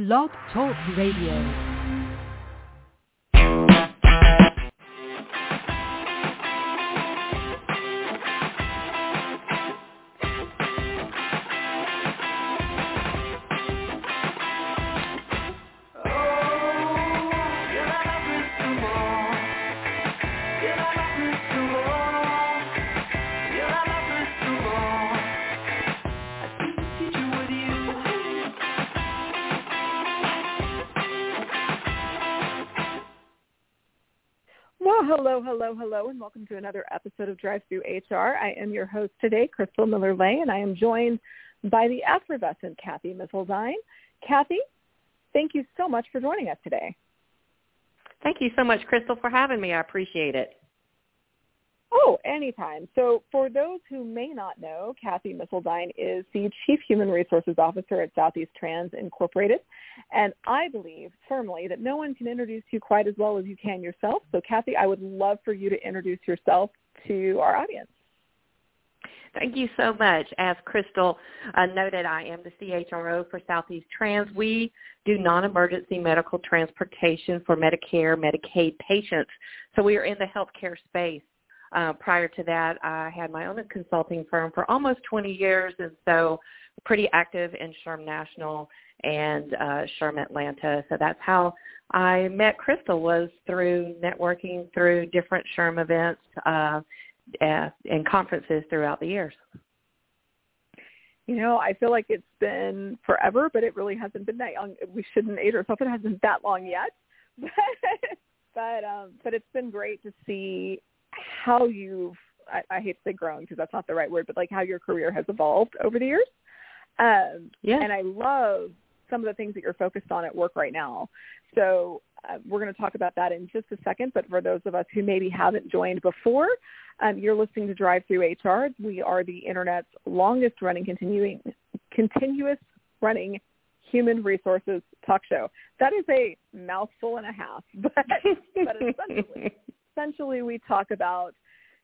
Blog Talk Radio. Hello, hello, hello, and welcome to another episode of DriveThruHR. I am your host today, Crystal Miller Lay, and I am joined by the effervescent Cathy Missildine. Cathy, thank you so much for joining us today. Thank you so much, Crystal, for having me. I appreciate it. Oh, anytime. So for those who may not know, Cathy Missildine is the Chief Human Resources Officer at Southeastrans Incorporated. And I believe firmly that no one can introduce you quite as well as you can yourself. So Kathy, I would love for you to introduce yourself to our audience. Thank you so much. As Crystal uh, noted, I am the CHRO for Southeast Trans. We do non-emergency medical transportation for Medicare, Medicaid patients. So we are in the healthcare space. Uh, prior to that, I had my own consulting firm for almost 20 years, and so pretty active in SHRM National and uh, SHRM Atlanta. So that's how I met Crystal was through networking through different SHRM events uh, and conferences throughout the years. You know, I feel like it's been forever, but it really hasn't been that long. We shouldn't age ourselves. It hasn't been that long yet, but but um, but it's been great to see how you've I, I hate to say grown because that's not the right word, but like how your career has evolved over the years. Um, yeah. And I love some of the things that you're focused on at work right now. So uh, we're going to talk about that in just a second. But for those of us who maybe haven't joined before, um, you're listening to Drive Through HR. We are the internet's longest running continuing continuous running human resources talk show. That is a mouthful and a half, but, but essentially, essentially we talk about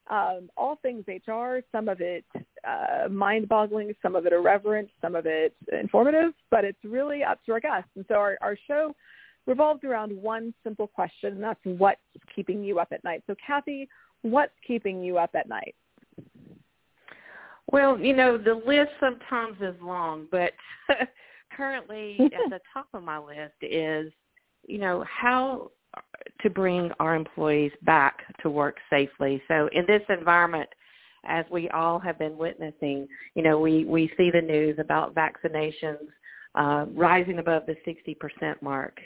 um, all things HR, some of it uh, mind-boggling, some of it irreverent, some of it informative, but it's really up to our guests. And so our, our show revolves around one simple question, and that's what's keeping you up at night. So Cathy, what's keeping you up at night? Well, you know, the list sometimes is long, but currently at the top of my list is, you know, how to bring our employees back to work safely. So in this environment, as we all have been witnessing, you know, we, we see the news about vaccinations uh, rising above the 60% mark.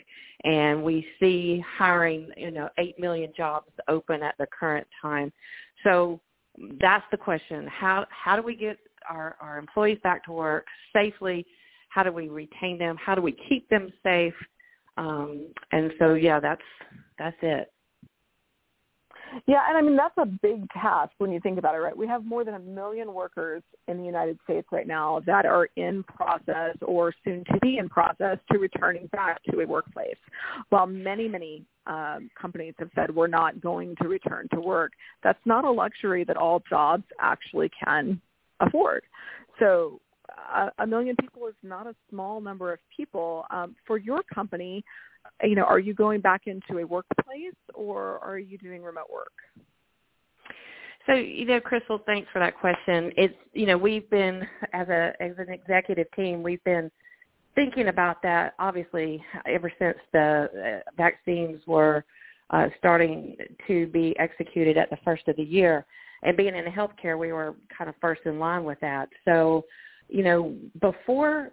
And we see hiring, you know, 8 million jobs open at the current time. So that's the question. How, how do we get our, our employees back to work safely? How do we retain them? How do we keep them safe? Um, and so, yeah, that's that's it. Yeah, and I mean that's a big task when you think about it, right? We have more than a million workers in the United States right now that are in process or soon to be in process to returning back to a workplace. While many, many um, companies have said we're not going to return to work, that's not a luxury that all jobs actually can afford. So a, million people is not a small number of people. Um, for your company, you know, are you going back into a workplace or are you doing remote work? So, you know, Crystal, thanks for that question. It's, you know, we've been as a as an executive team, we've been thinking about that obviously ever since the uh, vaccines were uh, starting to be executed at the first of the year. And being in healthcare, we were kind of first in line with that. So, you know, before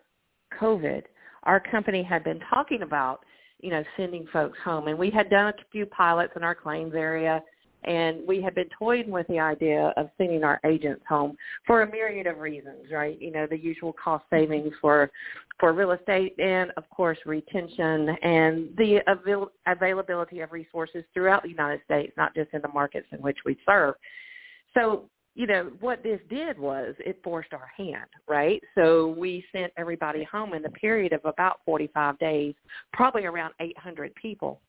COVID, our company had been talking about you know, sending folks home. And we had done a few pilots in our claims area, and we had been toying with the idea of sending our agents home for a myriad of reasons, right? You know, the usual cost savings for for real estate and, of course, retention and the avail- availability of resources throughout the United States, not just in the markets in which we serve. So you know, what this did was it forced our hand, right? So we sent everybody home in the period of about 45 days, probably around 800 people.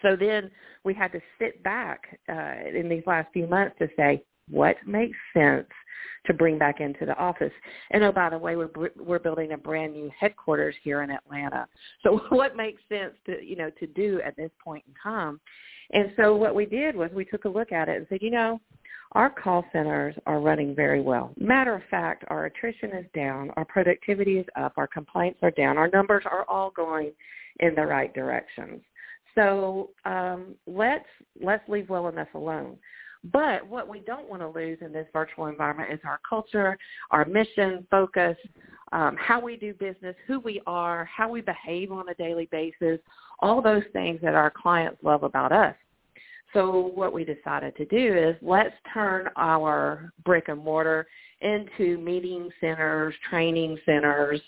So then we had to sit back uh, in these last few months to say, what makes sense to bring back into the office. And oh, by the way, we're we're building a brand new headquarters here in Atlanta. So what makes sense to you know to do at this point in time? And so what we did was we took a look at it and said, you know, our call centers are running very well. Matter of fact, our attrition is down, our productivity is up, our complaints are down, our numbers are all going in the right directions. So um, let's let's leave wellness alone. But what we don't want to lose in this virtual environment is our culture, our mission, focus, um, how we do business, who we are, how we behave on a daily basis, all those things that our clients love about us. So what we decided to do is let's turn our brick and mortar into meeting centers, training centers,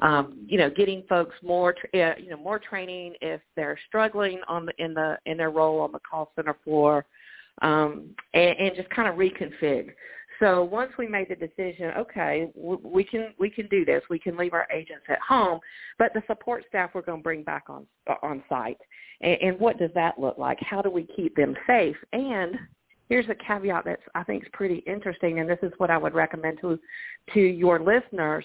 um, you know, getting folks more, uh, you know, more training if they're struggling on the, in the in their role on the call center floor, um, and, and just kind of reconfig. So once we made the decision, okay, we can we can do this. We can leave our agents at home, but the support staff we're going to bring back on on site. And, and what does that look like? How do we keep them safe? And here's a caveat that's I think is pretty interesting, and this is what I would recommend to to your listeners: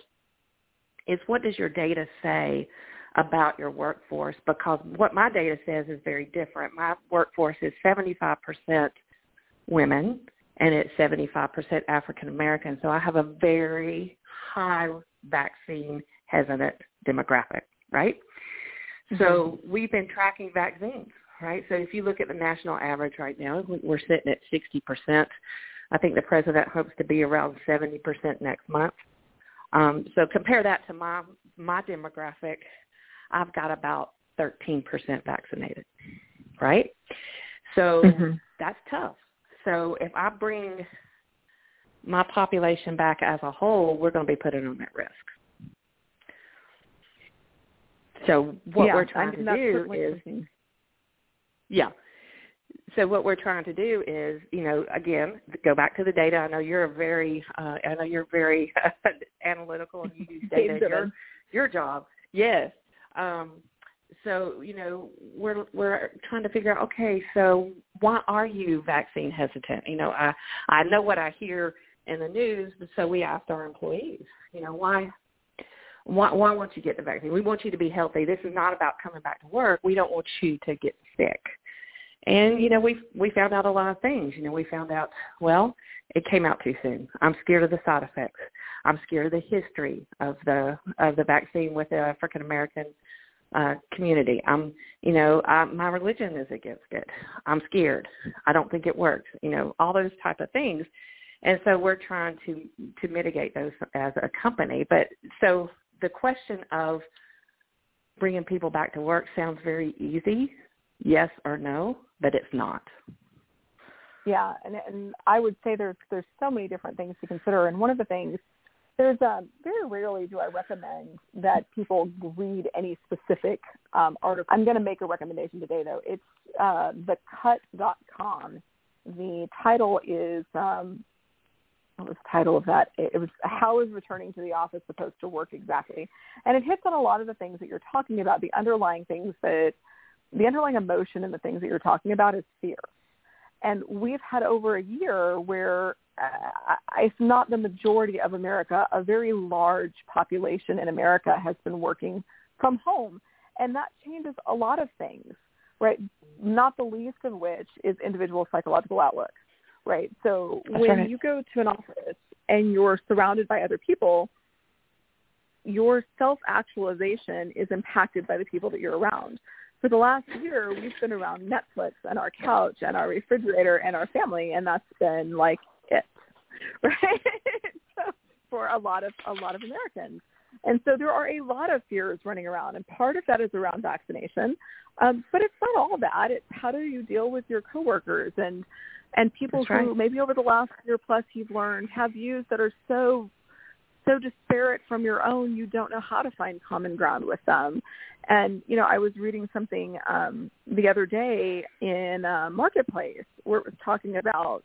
is what does your data say about your workforce? Because what my data says is very different. My workforce is 75% women and it's 75% African American. So I have a very high vaccine hesitant demographic, right? Mm-hmm. So we've been tracking vaccines, right? So if you look at the national average right now, we're sitting at 60%. I think the president hopes to be around 70% next month. Um, so compare that to my my demographic. I've got about 13% vaccinated, right? So mm-hmm. that's tough. So if I bring my population back as a whole, we're going to be putting them at risk. So what yeah, we're trying to do is, yeah. So what we're trying to do is, you know, again, go back to the data. I know you're a very, uh, I know you're very analytical and you use data in your, your job. Yes. Um, so you know we're we're trying to figure out okay so why are you vaccine hesitant? You know i i know what i hear in the news but so we asked our employees you know why why why won't you get the vaccine? We want you to be healthy. This is not about coming back to work. We don't want you to get sick. And you know we we found out a lot of things. You know we found out well it came out too soon. I'm scared of the side effects. I'm scared of the history of the of the vaccine with the african american uh, community. I'm, you know, I, my religion is against it. I'm scared. I don't think it works. You know, all those type of things. And so we're trying to to mitigate those as a company. But so the question of bringing people back to work sounds very easy, yes or no, but it's not. Yeah, and and I would say there's there's so many different things to consider, and one of the things there's a, very rarely do I recommend that people read any specific um, article. I'm going to make a recommendation today, though. It's uh, thecut.com. The title is um, what was the title of that? It was how is returning to the office supposed to work exactly? And it hits on a lot of the things that you're talking about. The underlying things that the underlying emotion and the things that you're talking about is fear. And we've had over a year where uh, if not the majority of America, a very large population in America has been working from home. And that changes a lot of things, right? Not the least of which is individual psychological outlook, right? So That's when right. you go to an office and you're surrounded by other people, your self-actualization is impacted by the people that you're around. For the last year, we've been around Netflix and our couch and our refrigerator and our family, and that's been like it, right? so for a lot of a lot of Americans. And so there are a lot of fears running around, and part of that is around vaccination. Um, but it's not all that. It's how do you deal with your coworkers and and people That's who maybe over the last year plus you've learned have views that are so so disparate from your own you don't know how to find common ground with them. And you know, I was reading something um, the other day in uh, Marketplace where it was talking about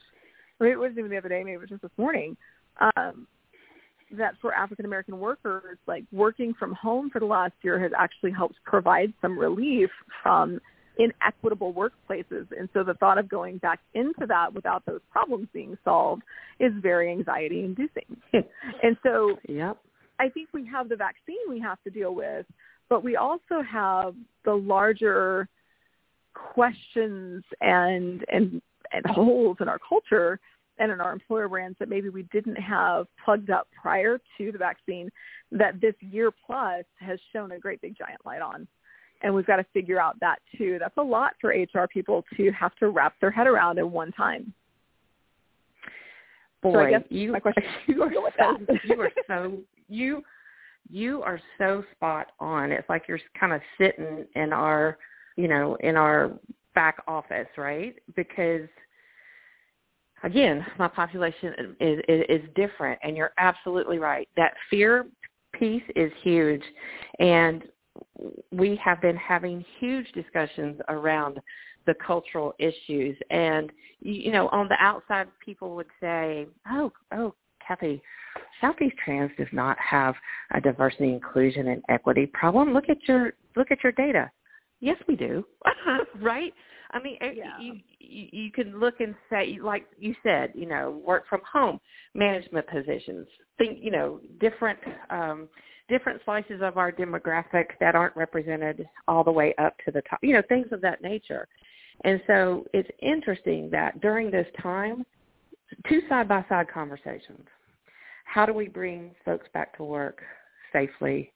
maybe it wasn't even the other day, maybe it was just this morning, um, that for African American workers, like working from home for the last year has actually helped provide some relief from inequitable workplaces. And so the thought of going back into that without those problems being solved is very anxiety inducing. and so yep. I think we have the vaccine we have to deal with, but we also have the larger questions and and and holes in our culture and in our employer brands that maybe we didn't have plugged up prior to the vaccine that this year plus has shown a great big giant light on and we've got to figure out that too. That's a lot for HR people to have to wrap their head around in one time. Boy, so I guess you, my question you are so you are so you you are so spot on. It's like you're kind of sitting in our you know in our back office, right? Because again, my population is, is, is different, and you're absolutely right. That fear piece is huge, and we have been having huge discussions around the cultural issues. And you know on the outside people would say oh oh cathy southeast trans does not have a diversity inclusion and equity problem. Look at your look at your data. Yes we do. Right? I mean yeah. you, you you can look and say like you said you know work from home management positions think you know different um different slices of our demographic that aren't represented all the way up to the top, you know, things of that nature. And so it's interesting that during this time, two side-by-side conversations. How do we bring folks back to work safely?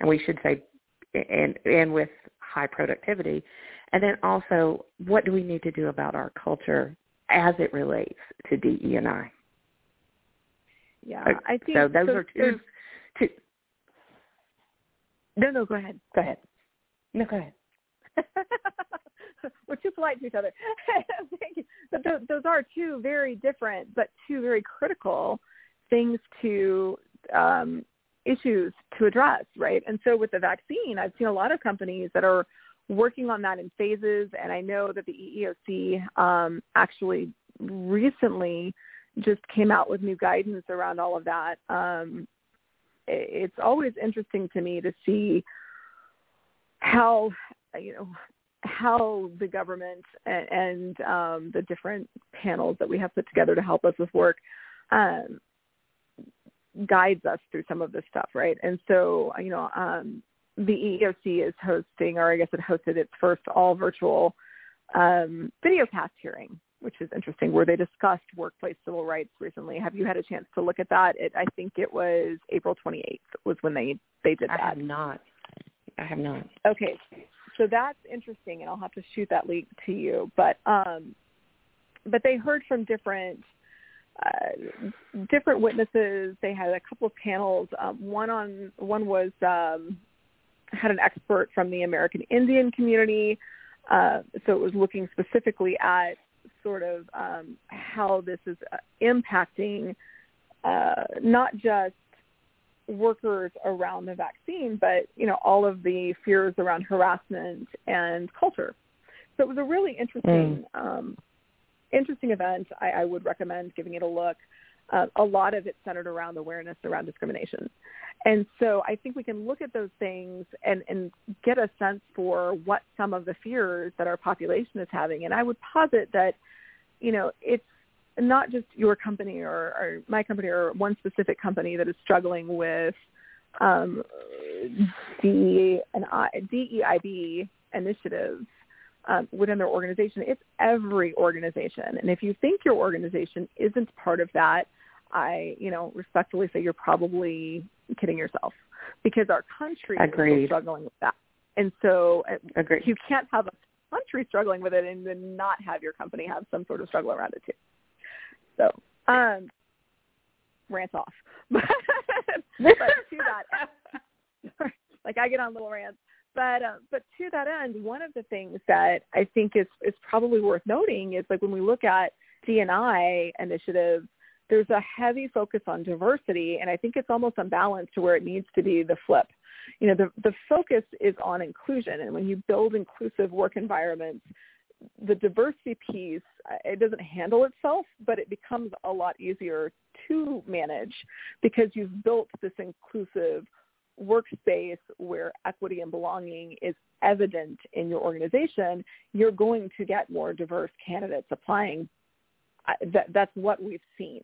And we should say, and, and with high productivity. And then also, what do we need to do about our culture as it relates to DE and I? Yeah, I think so. Those so, are two, two no, no, go ahead. Go ahead. No, go ahead. We're too polite to each other. Thank you. But those, those are two very different, but two very critical things to um, issues to address, right? And so with the vaccine, I've seen a lot of companies that are working on that in phases, and I know that the EEOC um, actually recently just came out with new guidance around all of that. Um, it's always interesting to me to see how you know how the government and, and um, the different panels that we have put together to help us with work um, guides us through some of this stuff, right? And so, you know, um, the EEOC is hosting, or I guess it hosted its first all virtual um, video cast hearing which is interesting, where they discussed workplace civil rights recently. Have you had a chance to look at that? It, I think it was April 28th was when they they did that. I have not. I have not. Okay, so that's interesting, and I'll have to shoot that link to you. But um, but they heard from different uh, different witnesses. They had a couple of panels. Um, one on one was um, had an expert from the American Indian community. Uh, so it was looking specifically at sort of um, how this is uh, impacting uh, not just workers around the vaccine, but you know all of the fears around harassment and culture. So it was a really interesting, mm. um, interesting event. I, I would recommend giving it a look. Uh, a lot of it centered around awareness around discrimination. And so I think we can look at those things and, and get a sense for what some of the fears that our population is having. And I would posit that, you know, it's not just your company or, or my company or one specific company that is struggling with um, D and I, DEIB initiatives um, within their organization. It's every organization. And if you think your organization isn't part of that, I, you know, respectfully say you're probably kidding yourself because our country Agreed. is struggling with that. And so uh, Agreed. you can't have a country struggling with it and then not have your company have some sort of struggle around it too. So, um, rants off. but to that, like I get on little rants. But uh, but to that end, one of the things that I think is is probably worth noting is like when we look at DNI initiatives, there's a heavy focus on diversity, and I think it's almost unbalanced to where it needs to be the flip. You know, the the focus is on inclusion, and when you build inclusive work environments, the diversity piece uh, it doesn't handle itself, but it becomes a lot easier to manage because you've built this inclusive workspace where equity and belonging is evident in your organization, you're going to get more diverse candidates applying. That, that's what we've seen.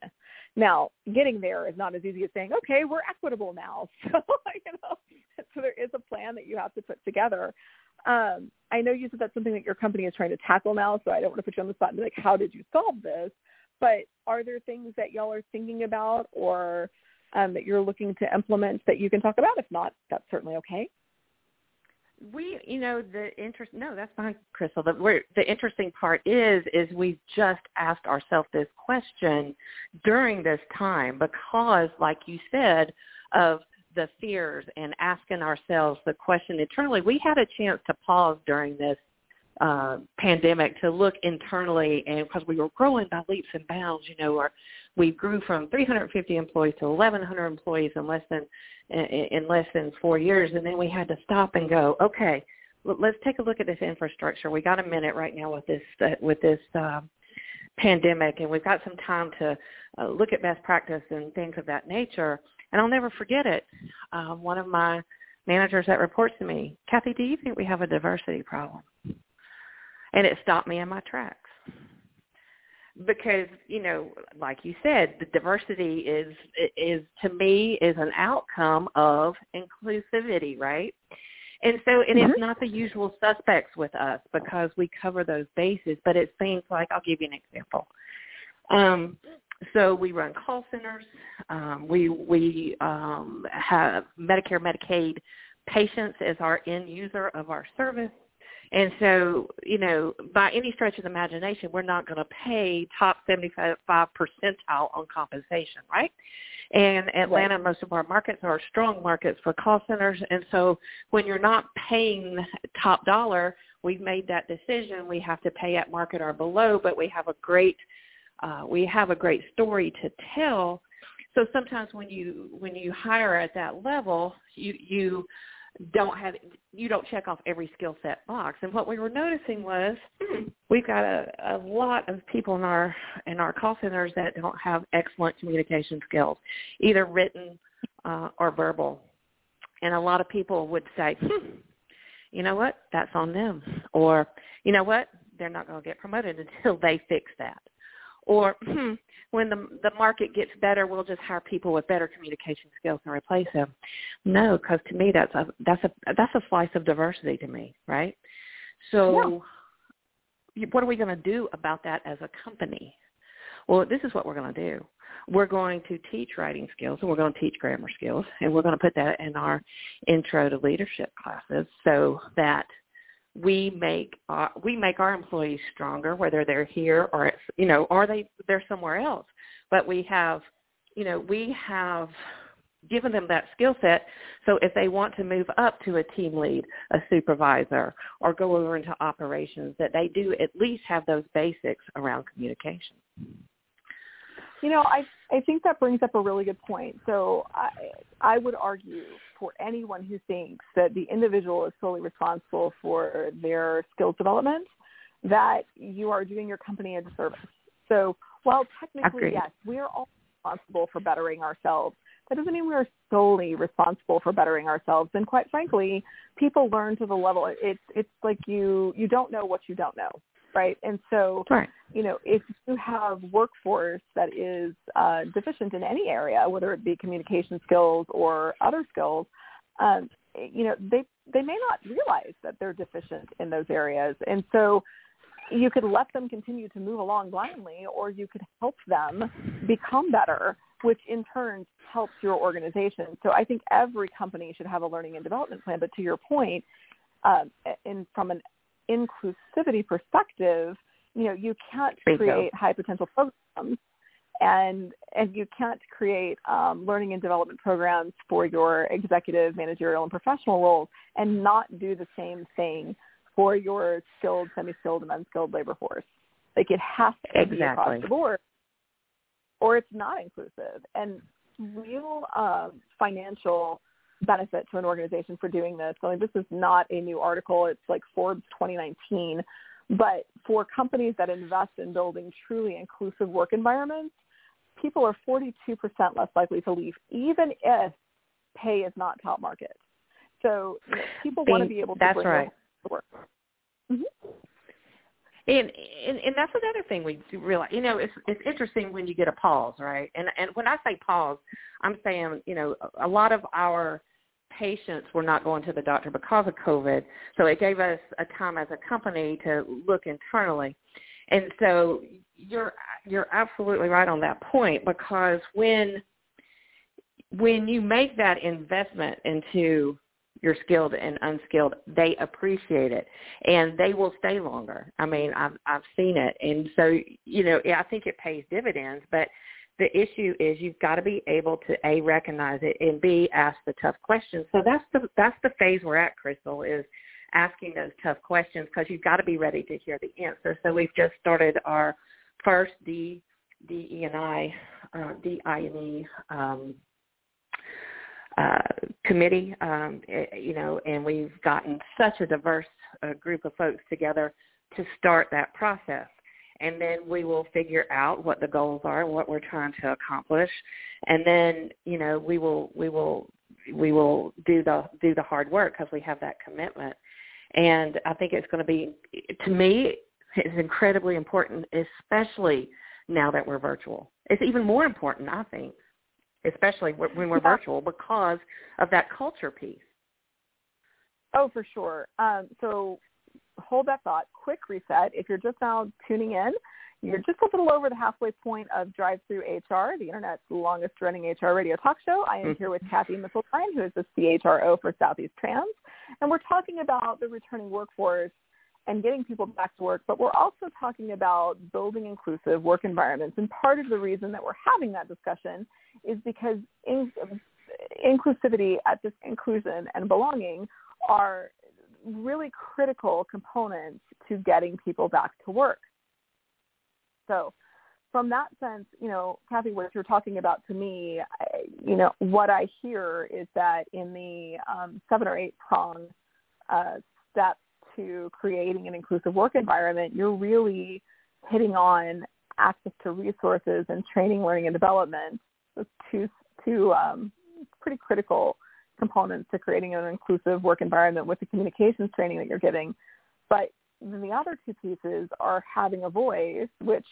Now, getting there is not as easy as saying, okay, we're equitable now. So, you know, so there is a plan that you have to put together. Um, I know you said that's something that your company is trying to tackle now, so I don't want to put you on the spot and be like, how did you solve this? But are there things that y'all are thinking about or um, that you're looking to implement that you can talk about? If not, that's certainly okay. We, you know, the interest. No, that's fine, Crystal. The, the interesting part is, is we've just asked ourselves this question during this time because, like you said, of the fears and asking ourselves the question internally. We had a chance to pause during this uh, pandemic to look internally and because we were growing by leaps and bounds, you know, our, we grew from 350 employees to 1,100 employees in less than in, less than four years, and then we had to stop and go, okay, let's take a look at this infrastructure. We got a minute right now with this uh, with this uh, pandemic, and we've got some time to uh, look at best practice and things of that nature. And I'll never forget it. Uh, one of my managers that reports to me, Cathy, do you think we have a diversity problem? And it stopped me in my tracks because you know like you said the diversity is is to me is an outcome of inclusivity right? And so and mm-hmm. it's not the usual suspects with us because we cover those bases but it seems like i'll give you an example. Um so we run call centers um we we um have medicare medicaid patients as our end user of our service and so, you know, by any stretch of the imagination, we're not going to pay top 75 percentile on compensation, right? And Atlanta, right. most of our markets are strong markets for call centers. And so when you're not paying top dollar, we've made that decision. We have to pay at market or below, but we have a great, uh, we have a great story to tell. So sometimes when you, when you hire at that level, you, you, don't have you don't check off every skill set box. And what we were noticing was hmm, we've got a, a lot of people in our in our call centers that don't have excellent communication skills, either written uh, or verbal. And a lot of people would say, hmm, you know what, that's on them, or you know what, they're not going to get promoted until they fix that or hmm, when the the market gets better, we'll just hire people with better communication skills and replace them. No, because to me that's a that's a that's a slice of diversity to me, right? So, yeah. what are we going to do about that as a company? Well, this is what we're going to do. We're going to teach writing skills and we're going to teach grammar skills and we're going to put that in our intro to leadership classes so that we make uh, we make our employees stronger, whether they're here or you know, or they they're somewhere else. But we have, you know, we have given them that skill set. So if they want to move up to a team lead, a supervisor, or go over into operations, that they do at least have those basics around communication. You know, I I think that brings up a really good point. So I I would argue for anyone who thinks that the individual is solely responsible for their skills development, that you are doing your company a disservice. So while technically Agreed. yes, we are all responsible for bettering ourselves, that doesn't mean we are solely responsible for bettering ourselves. And quite frankly, people learn to the level it's it's like you you don't know what you don't know right? And so, right. you know, if you have workforce that is uh, deficient in any area, whether it be communication skills or other skills, um, you know, they they may not realize that they're deficient in those areas, and so you could let them continue to move along blindly, or you could help them become better, which in turn helps your organization. So I think every company should have a learning and development plan. But to your point, um, in from an inclusivity perspective, you know, you can't create high potential programs and and you can't create um, learning and development programs for your executive, managerial, and professional roles and not do the same thing for your skilled, semi-skilled, and unskilled labor force. Like it has to exactly. be across the board, or it's not inclusive. And real uh, financial benefit to an organization for doing this. I mean, this is not a new article. It's like Forbes 2019. But for companies that invest in building truly inclusive work environments, people are 42% less likely to leave, even if pay is not top market. So you know, people want to be able to that's bring right. to work. Mm-hmm. And, and and that's another thing we realize. You know, it's it's interesting when you get a pause, right? And and when I say pause, I'm saying you know a lot of our patients were not going to the doctor because of COVID, so it gave us a time as a company to look internally. And so you're you're absolutely right on that point because when when you make that investment into your skilled and unskilled, they appreciate it and they will stay longer. I mean, I've I've seen it, and so you know, I think it pays dividends. But the issue is you've got to be able to a recognize it and b ask the tough questions. So that's the that's the phase we're at, Crystal, is asking those tough questions because you've got to be ready to hear the answer. So we've just started our first D D E and I uh, D I and E um, uh, committee, um, eh, you know, and we've gotten such a diverse uh, group of folks together to start that process. And then we will figure out what the goals are, what we're trying to accomplish, and then you know we will we will we will do the do the hard work because we have that commitment. And I think it's going to be to me it's incredibly important, especially now that we're virtual. It's even more important, I think, especially when we're yeah. virtual because of that culture piece. Oh, for sure. Um, so hold that thought. Quick reset. If you're just now tuning in, you're just a little over the halfway point of DriveThruHR, the internet's longest running HR radio talk show. I am mm-hmm. here with Cathy Misselstein, who is the CHRO for Southeastrans, and we're talking about the returning workforce and getting people back to work, but we're also talking about building inclusive work environments. And part of the reason that we're having that discussion is because in, inclusivity, at this inclusion and belonging are really critical components to getting people back to work. So from that sense, you know, Cathy, what you're talking about to me, I, you know, what I hear is that in the um, seven or eight prong uh, steps to creating an inclusive work environment, you're really hitting on access to resources and training, learning, and development. Those two, two um, pretty critical components to creating an inclusive work environment with the communications training that you're giving. But then the other two pieces are having a voice, which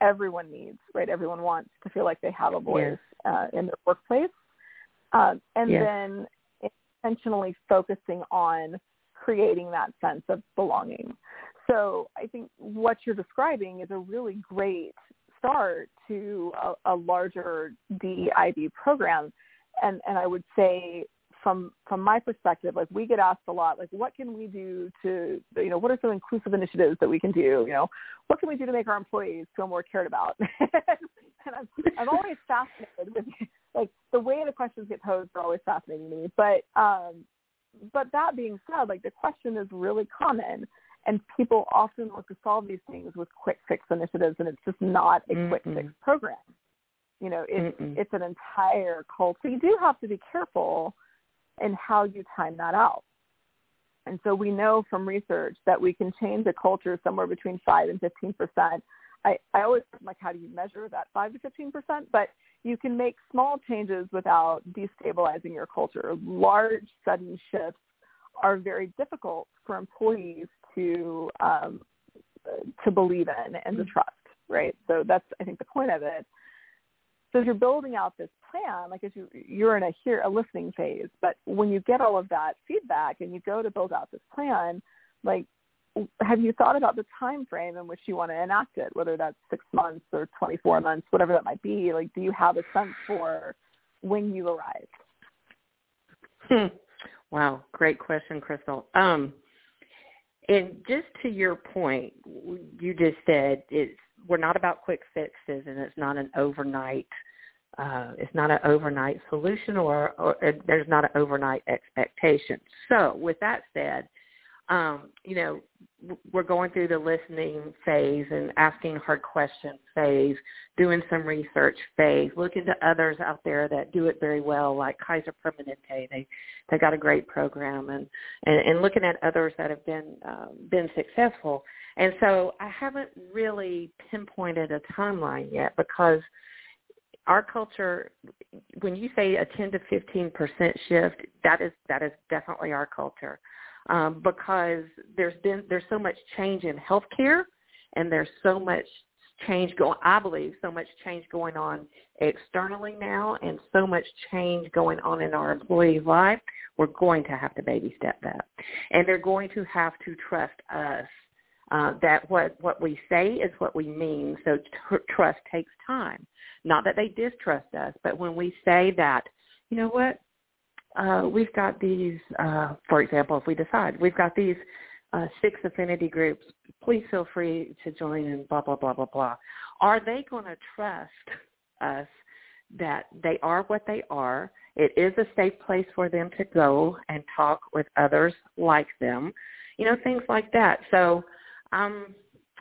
everyone needs, right? Everyone wants to feel like they have a voice yes. uh, in their workplace. Um, and yes. then intentionally focusing on creating that sense of belonging. So I think what you're describing is a really great start to a, a larger DEIB program. And, and I would say from from my perspective, like we get asked a lot, like what can we do to, you know, what are some inclusive initiatives that we can do? You know, what can we do to make our employees feel more cared about? and I'm, I'm always fascinated with like the way the questions get posed are always fascinating to me. But um, but that being said, like the question is really common and people often look to solve these things with quick fix initiatives and it's just not a quick fix program. You know, it's Mm-mm. it's an entire cult. So you do have to be careful in how you time that out. And so we know from research that we can change a culture somewhere between five and fifteen percent. I, I always like how do you measure that five to fifteen percent? But you can make small changes without destabilizing your culture. Large, sudden shifts are very difficult for employees to um, to believe in and to trust, right? So that's I think the point of it. So as you're building out this plan, like as you you're in a hear a listening phase, but when you get all of that feedback and you go to build out this plan, like have you thought about the time frame in which you want to enact it, whether that's six months or 24 months, whatever that might be? Like, do you have a sense for when you arrive? Hmm. Wow, great question, Crystal. Um, and just to your point, you just said it's we're not about quick fixes, and it's not an overnight. Uh, it's not an overnight solution, or, or, or there's not an overnight expectation. So, with that said, um, you know, we're going through the listening phase and asking hard questions phase, doing some research phase, looking to others out there that do it very well, like Kaiser Permanente. They they got a great program, and and, and looking at others that have been um, been successful. And so I haven't really pinpointed a timeline yet because our culture when you say a 10 to 15 percent shift that is that is definitely our culture um, because there's been there's so much change in healthcare and there's so much change going I believe so much change going on externally now and so much change going on in our employees' life we're going to have to baby step that and they're going to have to trust us uh, that what what we say is what we mean. So tr- trust takes time. Not that they distrust us, but when we say that, you know what, uh, we've got these. Uh, for example, if we decide we've got these uh, six affinity groups, please feel free to join and blah blah blah blah blah. Are they going to trust us that they are what they are? It is a safe place for them to go and talk with others like them, you know, things like that. So I'm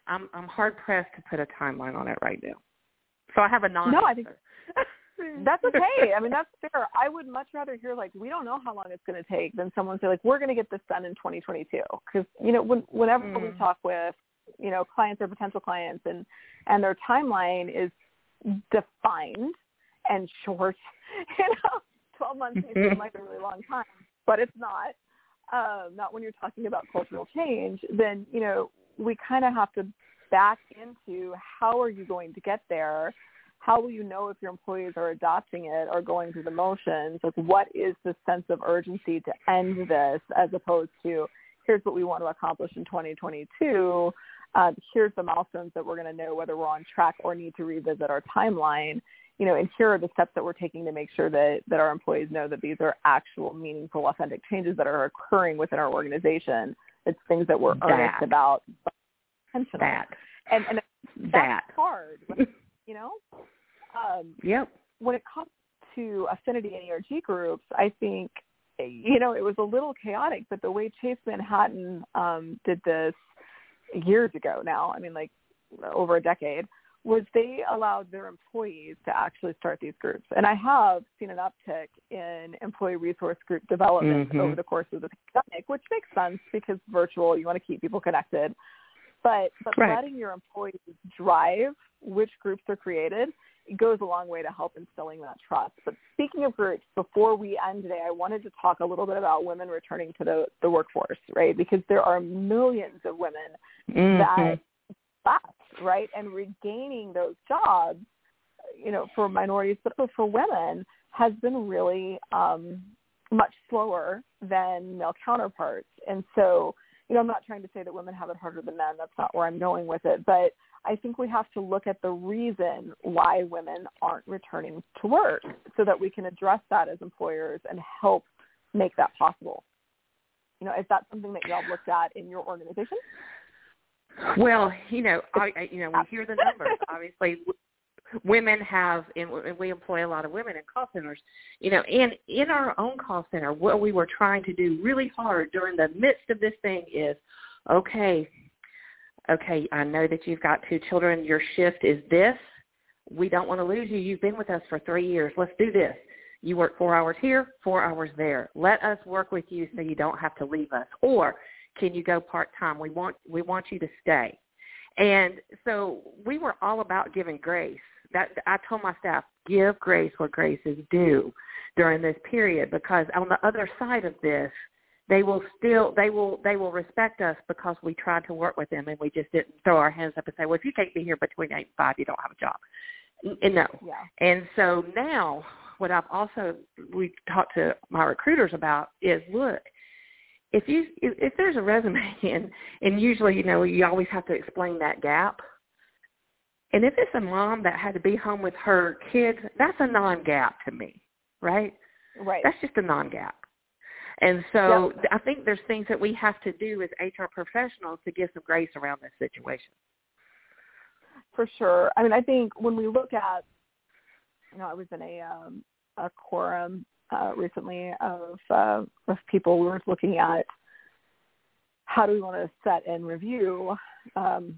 I'm I'm hard pressed to put a timeline on it right now. So I have a non. No, I think that's okay. I mean, that's fair. I would much rather hear like we don't know how long it's going to take than someone say like we're going to get this done in 2022 because you know when, whenever mm. we talk with you know clients or potential clients and and their timeline is defined and short, you know, 12 months may seem like a really long time, but it's not. Um, not when you're talking about cultural change. Then you know we kind of have to back into how are you going to get there? How will you know if your employees are adopting it or going through the motions? Like what is the sense of urgency to end this as opposed to here's what we want to accomplish in 2022. Uh, here's the milestones that we're going to know whether we're on track or need to revisit our timeline. You know, and here are the steps that we're taking to make sure that, that our employees know that these are actual, meaningful, authentic changes that are occurring within our organization it's things that we're that. earnest about. That. And, and that's that. hard, you know? Um, yep. When it comes to affinity and ERG groups, I think, you know, it was a little chaotic, but the way Chase Manhattan um, did this years ago now, I mean, like over a decade, was they allowed their employees to actually start these groups. And I have seen an uptick in employee resource group development mm-hmm. over the course of the pandemic, which makes sense because virtual, you want to keep people connected. But but right. letting your employees drive which groups are created goes a long way to help instilling that trust. But speaking of groups, before we end today, I wanted to talk a little bit about women returning to the, the workforce, right? Because there are millions of women mm-hmm. that left, right? And regaining those jobs, you know, for minorities, but for women has been really um, much slower than male counterparts. And so, you know, I'm not trying to say that women have it harder than men. That's not where I'm going with it. But I think we have to look at the reason why women aren't returning to work so that we can address that as employers and help make that possible. You know, is that something that y'all looked at in your organization? Well, you know, I, I you know, we hear the numbers. Obviously, women have, and we employ a lot of women in call centers. You know, and in our own call center, what we were trying to do really hard during the midst of this thing is, okay, okay, I know that you've got two children. Your shift is this. We don't want to lose you. You've been with us for three years. Let's do this. You work four hours here, four hours there. Let us work with you so you don't have to leave us. Or can you go part time? We want we want you to stay. And so we were all about giving grace. That I told my staff, give grace where grace is due during this period because on the other side of this, they will still they will they will respect us because we tried to work with them and we just didn't throw our hands up and say, well, if you can't be here between eight and five, you don't have a job. And no. Yeah. And so now, what I've also we talked to my recruiters about is look, if you if, if there's a resume and and usually you know you always have to explain that gap and if it's a mom that had to be home with her kids that's a non gap to me right right that's just a non gap and so yep. i think there's things that we have to do as hr professionals to give some grace around this situation for sure i mean i think when we look at you know i was in a um a quorum uh, recently of uh, of people. We were looking at how do we want to set and review um,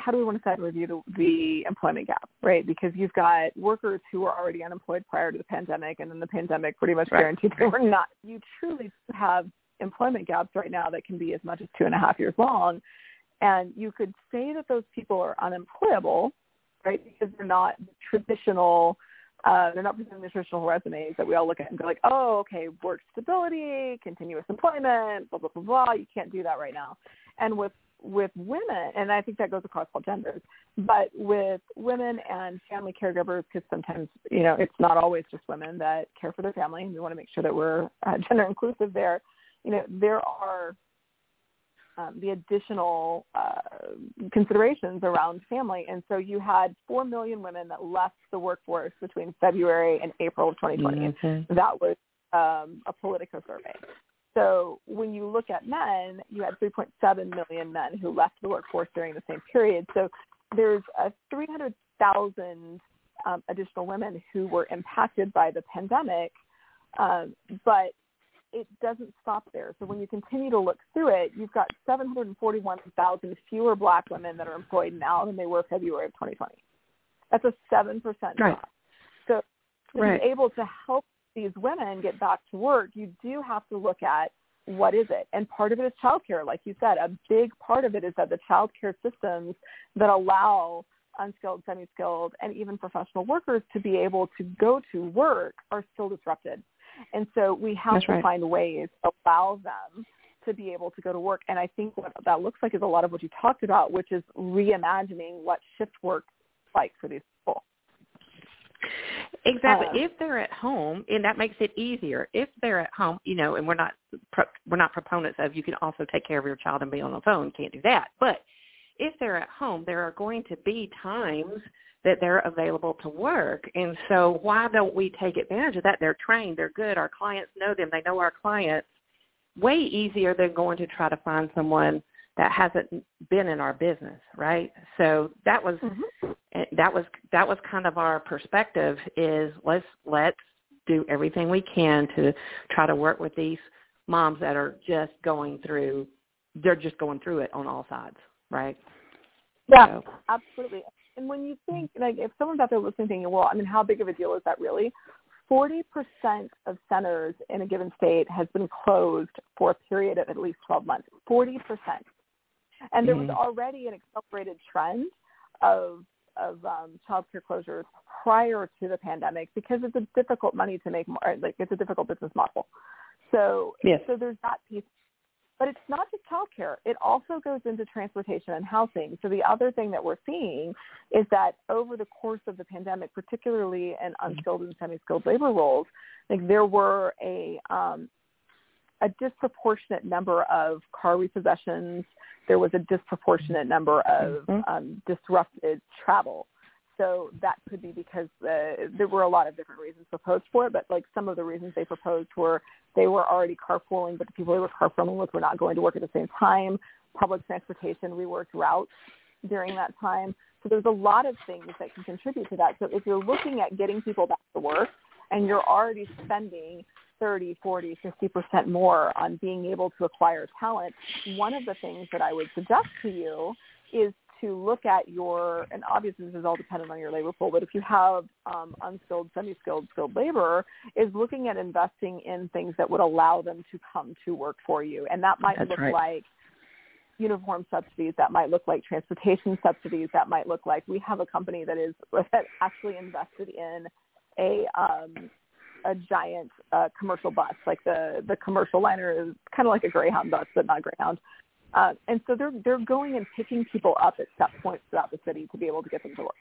how do we want to set and review the, the employment gap, right? Because you've got workers who were already unemployed prior to the pandemic, and then the pandemic pretty much right. guaranteed they were not. You truly have employment gaps right now that can be as much as two and a half years long, and you could say that those people are unemployable right? Because they're not traditional uh, they're not presenting the traditional resumes that we all look at and go like, oh, okay, work stability, continuous employment, blah blah blah blah. You can't do that right now. And with with women, and I think that goes across all genders, but with women and family caregivers, because sometimes you know it's not always just women that care for their family, and we want to make sure that we're uh, gender inclusive there. You know, there are um, the additional uh, considerations around family. And so you had 4 million women that left the workforce between February and April of 2020. Mm-hmm. That was um, a Politico survey. So when you look at men, you had 3.7 million men who left the workforce during the same period. So there's a 300,000 um, additional women who were impacted by the pandemic. Um, but it doesn't stop there. So when you continue to look through it, you've got 741,000 fewer black women that are employed now than they were February of 2020. That's a 7% drop. Right. So to right. be able to help these women get back to work, you do have to look at what is it? And part of it is childcare. Like you said, a big part of it is that the childcare systems that allow unskilled, semi-skilled, and even professional workers to be able to go to work are still disrupted. And so we have That's to right. find ways to allow them to be able to go to work. And I think what that looks like is a lot of what you talked about, which is reimagining what shift work is like for these people. Exactly. Uh, if they're at home, and that makes it easier. If they're at home, you know, and we're not pro- we're not proponents of you can also take care of your child and be on the phone. Can't do that. But if they're at home, there are going to be times that they're available to work. And so why don't we take advantage of that? They're trained, they're good, our clients know them, they know our clients way easier than going to try to find someone that hasn't been in our business, right? So that was mm-hmm. Eh, that was that was kind of our perspective is let's let's do everything we can to try to work with these moms that are just going through they're just going through it on all sides, right? Yeah, so. absolutely. And when you think, like, if someone's out there listening thinking, well, I mean, how big of a deal is that really? 40% of centers in a given state has been closed for a period of at least 12 months. 40%. And there was mm-hmm. already an accelerated trend of of um, child care closures prior to the pandemic because it's a difficult money to make. More like it's a difficult business model. So yes. so there's that piece but it's not just childcare. It also goes into transportation and housing. So the other thing that we're seeing is that over the course of the pandemic, particularly in unskilled and semi-skilled labor roles, like there were a um, a disproportionate number of car repossessions. There was a disproportionate number of mm-hmm. um, disrupted travel. So that could be because uh, there were a lot of different reasons proposed for it, but like some of the reasons they proposed were they were already carpooling, but the people they were carpooling with were not going to work at the same time. Public transportation reworked routes during that time. So there's a lot of things that can contribute to that. So if you're looking at getting people back to work and you're already spending 30, 40, 50% more on being able to acquire talent, one of the things that I would suggest to you is to look at your, and obviously this is all dependent on your labor pool, but if you have um, unskilled, semi-skilled, skilled labor, is looking at investing in things that would allow them to come to work for you. And that might That's look right. like uniform subsidies, that might look like transportation subsidies, that might look like we have a company that is that actually invested in a um, a giant uh, commercial bus, like the the commercial liner is kind of like a Greyhound bus, but not Greyhound. Uh, and so they're they're going and picking people up at set points throughout the city to be able to get them to work.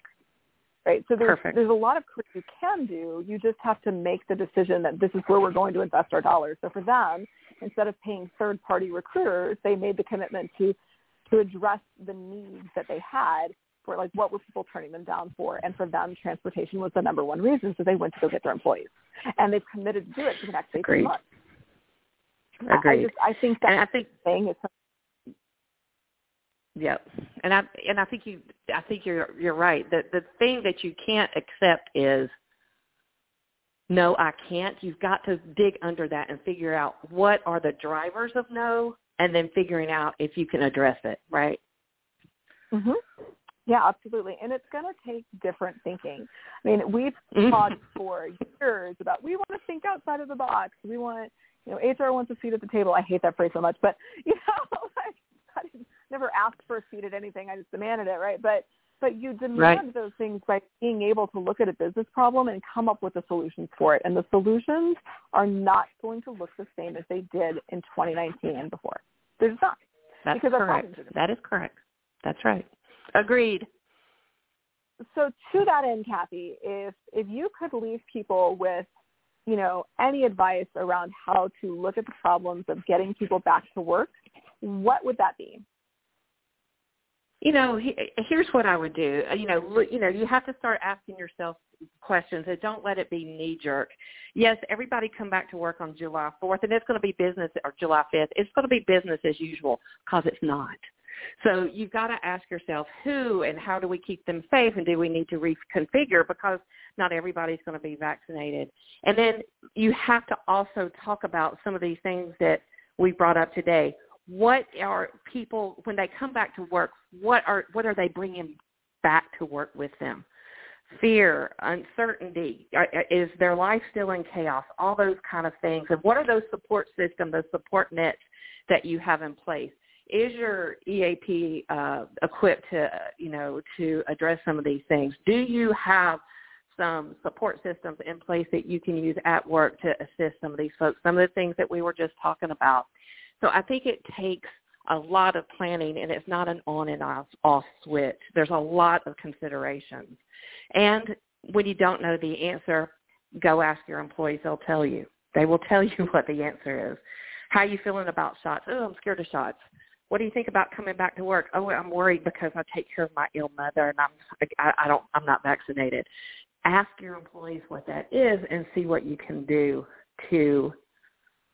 Right. So there's Perfect. there's a lot of you can do. You just have to make the decision that this is where we're going to invest our dollars. So for them, instead of paying third party recruiters, they made the commitment to to address the needs that they had like what were people turning them down for. And for them, transportation was the number one reason. So they went to go get their employees, and they've committed to do it for the next eighteen months. Agreed. I, just, I think that and I think thing is Yep. And I and I think you I think you're you're right. The the thing that you can't accept is no, I can't. You've got to dig under that and figure out what are the drivers of no and then figuring out if you can address it, right? Mhm. Yeah, absolutely. And it's going to take different thinking. I mean, we've mm-hmm. talked for years about we want to think outside of the box. We want, you know, HR wants a seat at the table. I hate that phrase so much, but you know, like never asked for a seat at anything. I just demanded it, right? But but you demand right. those things by being able to look at a business problem and come up with the solutions for it. And the solutions are not going to look the same as they did in 2019 and before. They're just not. That's because correct. That is correct. That's right. Agreed. So to that end, Cathy, if if you could leave people with, you know, any advice around how to look at the problems of getting people back to work, what would that be? You know, he, here's what I would do. Uh, you know, you know, you have to start asking yourself questions and don't let it be knee jerk. Yes, everybody come back to work on July 4th and it's going to be business or July 5th. It's going to be business as usual because it's not. So you've got to ask yourself who and how do we keep them safe and do we need to reconfigure because not everybody's going to be vaccinated. And then you have to also talk about some of these things that we brought up today. What are people when they come back to work? What are what are they bringing back to work with them? Fear, uncertainty. Uh, uh, is their life still in chaos? All those kind of things. And what are those support systems, those support nets that you have in place? Is your EAP uh, equipped to, you know, to address some of these things? Do you have some support systems in place that you can use at work to assist some of these folks? Some of the things that we were just talking about. So I think it takes a lot of planning and it's not an on and off, off switch. There's a lot of considerations. And when you don't know the answer, go ask your employees. They'll tell you. They will tell you what the answer is. How are you feeling about shots? Oh, I'm scared of shots what do you think about coming back to work? Oh, I'm worried because I take care of my ill mother and I'm I, I don't I'm not vaccinated. Ask your employees what that is and see what you can do to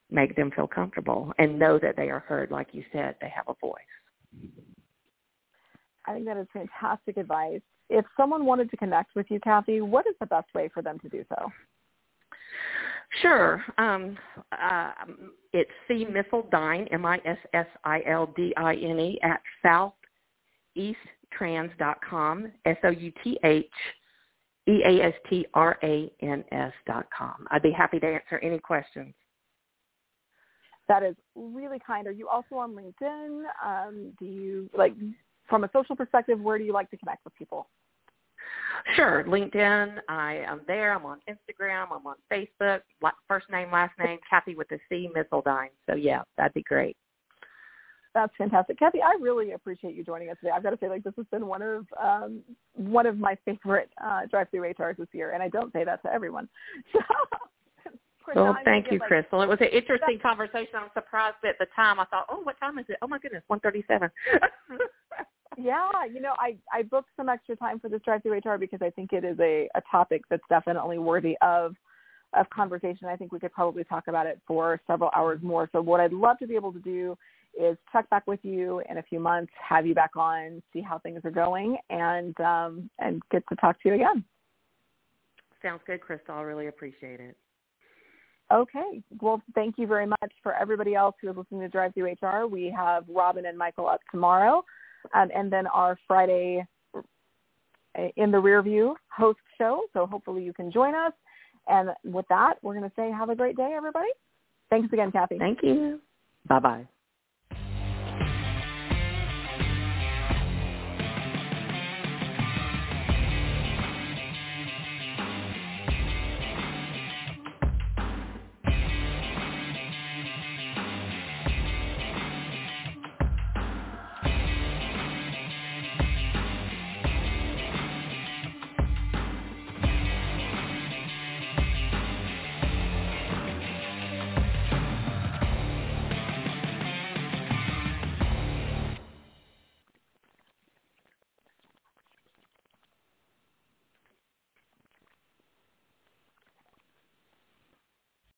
make them feel comfortable and know that they are heard. Like you said, they have a voice. I think that is fantastic advice. If someone wanted to connect with you, Cathy, what is the best way for them to do so? Sure. Um, uh, it's C Missildine, M-I-S-S-I-L-D-I-N-E, at southeastrans.com, S-O-U-T-H-E-A-S-T-R-A-N-S dot com. I'd be happy to answer any questions. That is really kind. Are you also on LinkedIn? Um, do you, like, from a social perspective, where do you like to connect with people? Sure. LinkedIn. I am there. I'm on Instagram. I'm on Facebook. First name, last name, Cathy with the C, Missildine. So yeah, that'd be great. That's fantastic, Cathy. I really appreciate you joining us today. I've got to say, like, this has been one of um, one of my favorite uh, DriveThruHRs this year, and I don't say that to everyone. So, well, thank you, like, Crystal. It was an interesting conversation. I'm surprised at the time. I thought, oh, what time is it? Oh my goodness, one thirty-seven. yeah, you know, I I booked some extra time for this DriveThruHR because I think it is a a topic that's definitely worthy of of conversation. I think we could probably talk about it for several hours more. So what I'd love to be able to do is check back with you in a few months, have you back on, see how things are going, and um, and get to talk to you again. Sounds good, Crystal. I really appreciate it. Okay. Well, thank you very much for everybody else who is listening to DriveThruHR. We have Robin and Michael up tomorrow um, and then our Friday in the rear view host show. So hopefully you can join us. And with that, we're going to say have a great day, everybody. Thanks again, Cathy. Thank you. Bye-bye.